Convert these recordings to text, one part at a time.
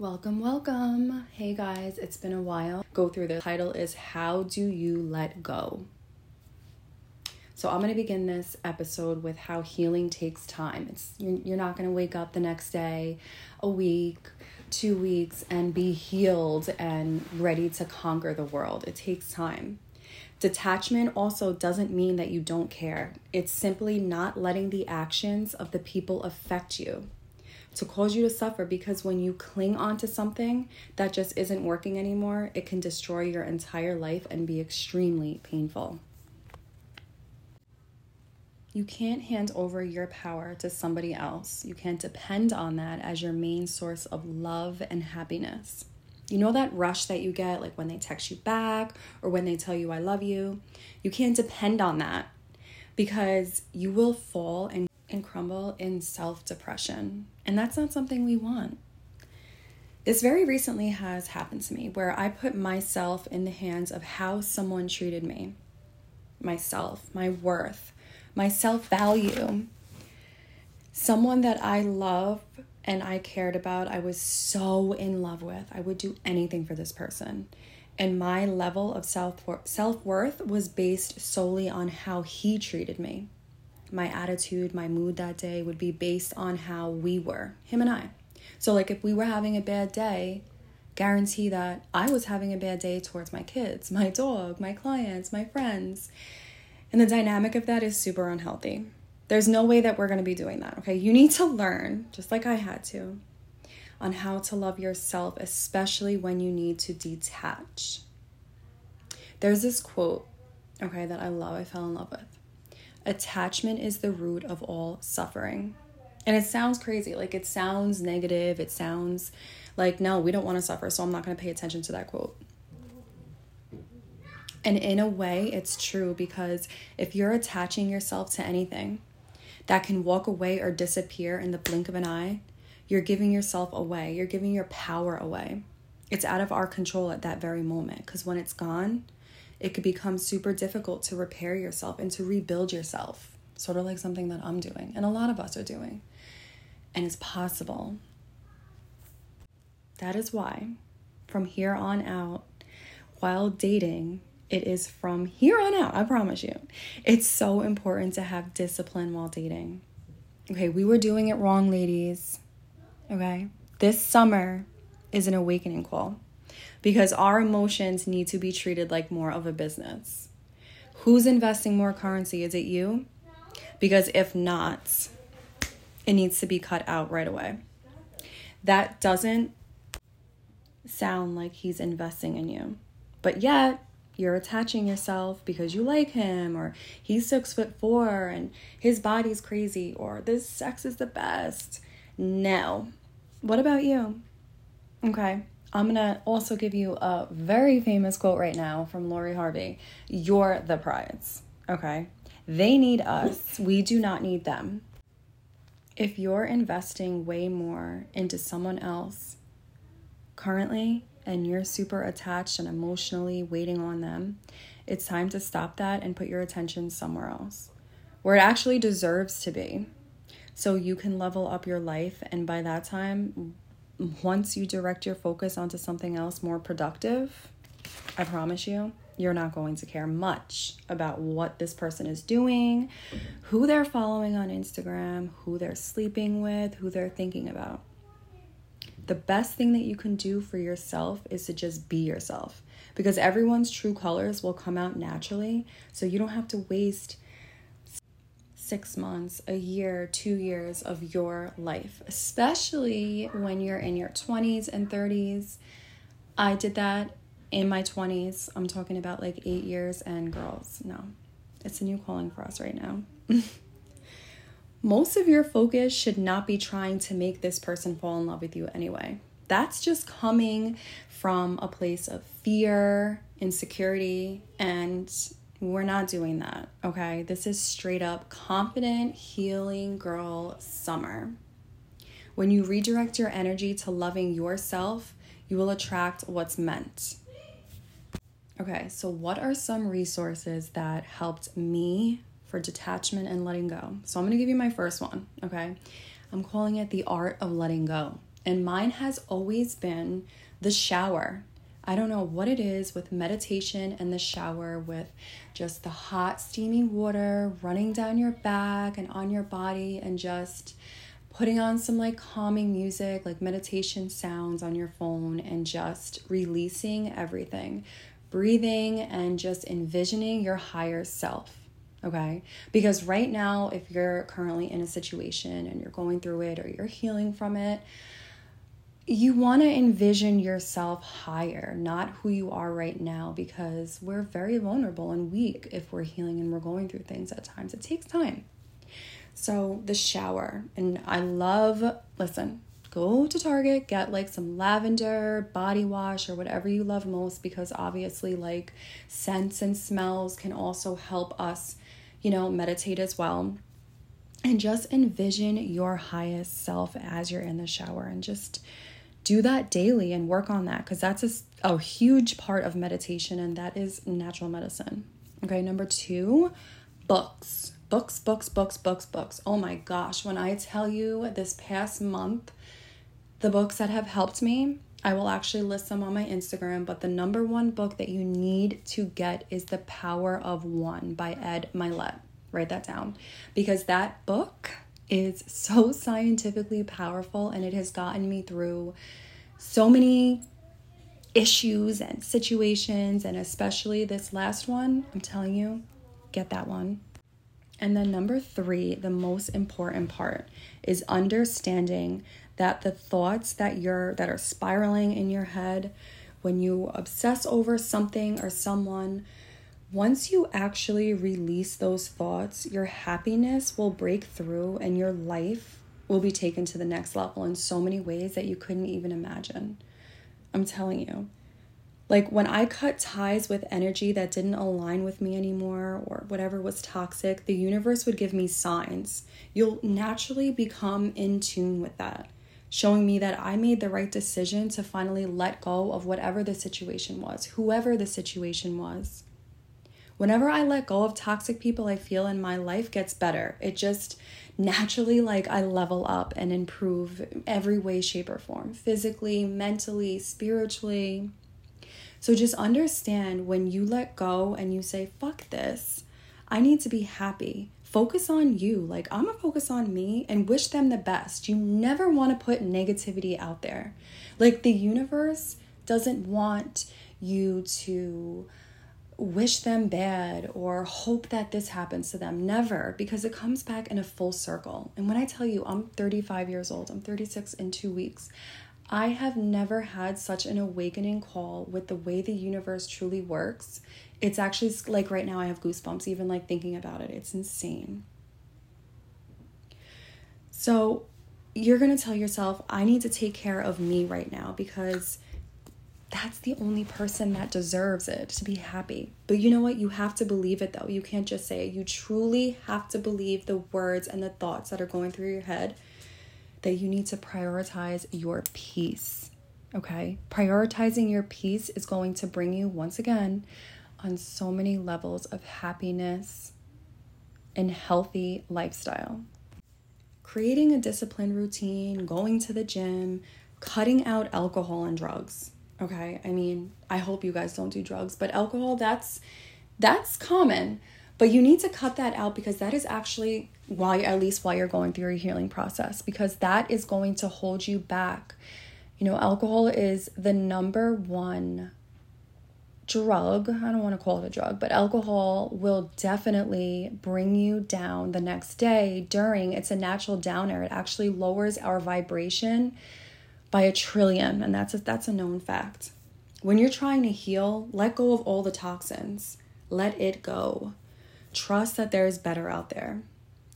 Welcome, welcome. Hey guys, it's been a while. Go through the title is How Do You Let Go? So I'm going to begin this episode with how healing takes time. It's you're, not going to wake up the next day, a week, 2 weeks and be healed and ready to conquer the world. It takes time. Detachment also doesn't mean that you don't care. It's simply not letting the actions of the people affect you to cause you to suffer because when you cling onto something that just isn't working anymore, it can destroy your entire life and be extremely painful. You can't hand over your power to somebody else. You can't depend on that as your main source of love and happiness. You know that rush that you get, like when they text you back or when they tell you, I love you? You can't depend on that because you will fall and and crumble in self depression. And that's not something we want. This very recently has happened to me where I put myself in the hands of how someone treated me, myself, my worth, my self value. Someone that I love and I cared about, I was so in love with. I would do anything for this person. And my level of self worth was based solely on how he treated me my attitude, my mood that day would be based on how we were, him and I. So, like, if we were having a bad day, guarantee that I was having a bad day towards my kids, my dog, my clients, my friends. And the dynamic of that is super unhealthy. There's no way that we're going to be doing that, okay? You need to learn, just like I had to, on how to love yourself, especially when you need to detach. There's this quote, okay, that I love, I fell in love with attachment is the root of all suffering. And it sounds crazy. Like it sounds negative. It sounds like, no, we don't want to suffer. So I'm not going to pay attention to that quote. And in a way, it's true because if you're attaching yourself to anything that can walk away or disappear in the blink of an eye, you're giving yourself away. You're giving your power away. It's out of our control at that very moment because when it's gone, it could become super difficult to repair yourself and to rebuild yourself, sort of like something that I'm doing and a lot of us are doing. And it's possible. That is why, from here on out, while dating, it is from here on out, I promise you. It's so important to have discipline while dating. Okay, we were doing it wrong, ladies. Okay, this summer is an awakening call because our emotions need to be treated like more of a business. Who's investing more currency? Is it you? Because if not, it needs to be cut out right away. That doesn't sound like he's investing in you. But yet, you're attaching yourself because you like him, or he's six foot four and his body's crazy, or this sex is the best. No. What about you? Okay. I'm gonna also give you a very famous quote right now from Lori Harvey You're the prize. Okay. They need us, we do not need them. If you're investing way more into someone else currently and you're super attached and emotionally waiting on them, it's time to stop that and put your attention somewhere else where it actually deserves to be. So you can level up your life, and by that time, once you direct your focus onto something else more productive, I promise you, you're not going to care much about what this person is doing, who they're following on Instagram, who they're sleeping with, who they're thinking about. The best thing that you can do for yourself is to just be yourself because everyone's true colors will come out naturally. So you don't have to waste six months, a year, two years of your life, especially when you're in your 20s and 30s. I did that in my 20s. I'm talking about like eight years, and girls, no, it's a new calling for us right now. Most of your focus should not be trying to make this person fall in love with you anyway. That's just coming from a place of fear, insecurity, and we're not doing that, okay? This is straight up confident, healing girl summer. When you redirect your energy to loving yourself, you will attract what's meant. Okay, so what are some resources that helped me for detachment and letting go? So I'm gonna give you my first one, okay? I'm calling it the art of letting go. And mine has always been the shower. I don't know what it is with meditation and the shower, with just the hot, steamy water running down your back and on your body, and just putting on some like calming music, like meditation sounds on your phone, and just releasing everything, breathing, and just envisioning your higher self. Okay. Because right now, if you're currently in a situation and you're going through it or you're healing from it, you want to envision yourself higher, not who you are right now, because we're very vulnerable and weak if we're healing and we're going through things at times. It takes time. So, the shower, and I love, listen, go to Target, get like some lavender body wash or whatever you love most, because obviously, like scents and smells can also help us, you know, meditate as well. And just envision your highest self as you're in the shower and just do that daily and work on that because that's a, a huge part of meditation and that is natural medicine. Okay, number two, books. Books, books, books, books, books. Oh my gosh, when I tell you this past month, the books that have helped me, I will actually list them on my Instagram. But the number one book that you need to get is The Power of One by Ed Mylett. Write that down because that book is so scientifically powerful and it has gotten me through so many issues and situations, and especially this last one. I'm telling you, get that one. And then, number three, the most important part is understanding that the thoughts that you're that are spiraling in your head when you obsess over something or someone once you actually release those thoughts, your happiness will break through and your life will be taken to the next level in so many ways that you couldn't even imagine. I'm telling you. Like when I cut ties with energy that didn't align with me anymore or whatever was toxic, the universe would give me signs. You'll naturally become in tune with that, showing me that I made the right decision to finally let go of whatever the situation was, whoever the situation was. Whenever I let go of toxic people, I feel in my life gets better. It just naturally, like, I level up and improve every way, shape, or form physically, mentally, spiritually. So just understand when you let go and you say, fuck this, I need to be happy. Focus on you. Like, I'm gonna focus on me and wish them the best. You never wanna put negativity out there. Like, the universe doesn't want you to wish them bad or hope that this happens to them. Never, because it comes back in a full circle. And when I tell you I'm 35 years old, I'm 36 in two weeks, I have never had such an awakening call with the way the universe truly works. It's actually like right now I have goosebumps even like thinking about it. It's insane. So, you're going to tell yourself, I need to take care of me right now because that's the only person that deserves it to be happy. But you know what? You have to believe it though. You can't just say it. You truly have to believe the words and the thoughts that are going through your head that you need to prioritize your peace. Okay? Prioritizing your peace is going to bring you once again on so many levels of happiness and healthy lifestyle. Creating a disciplined routine, going to the gym, cutting out alcohol and drugs Okay? I mean, I hope you guys don't do drugs, but alcohol that's that's common. But you need to cut that out because that is actually why at least while you're going through your healing process because that is going to hold you back. You know, alcohol is the number one drug. I don't want to call it a drug, but alcohol will definitely bring you down the next day during it's a natural downer. It actually lowers our vibration by a trillion, and that's a, that's a known fact. When you're trying to heal, let go of all the toxins. Let it go. Trust that there is better out there.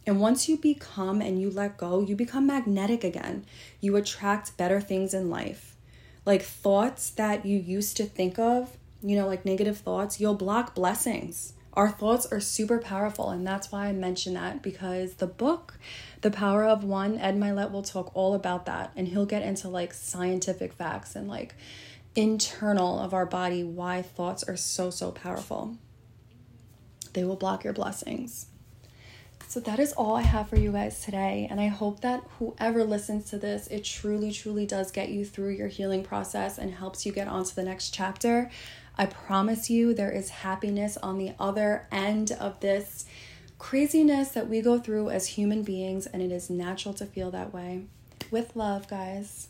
And once you become and you let go, you become magnetic again. You attract better things in life. Like thoughts that you used to think of, you know, like negative thoughts, you'll block blessings. Our thoughts are super powerful, and that's why I mention that because the book, The Power of One, Ed Mylett will talk all about that, and he'll get into like scientific facts and like internal of our body why thoughts are so, so powerful. They will block your blessings. So that is all I have for you guys today. And I hope that whoever listens to this, it truly, truly does get you through your healing process and helps you get on to the next chapter. I promise you, there is happiness on the other end of this craziness that we go through as human beings, and it is natural to feel that way. With love, guys.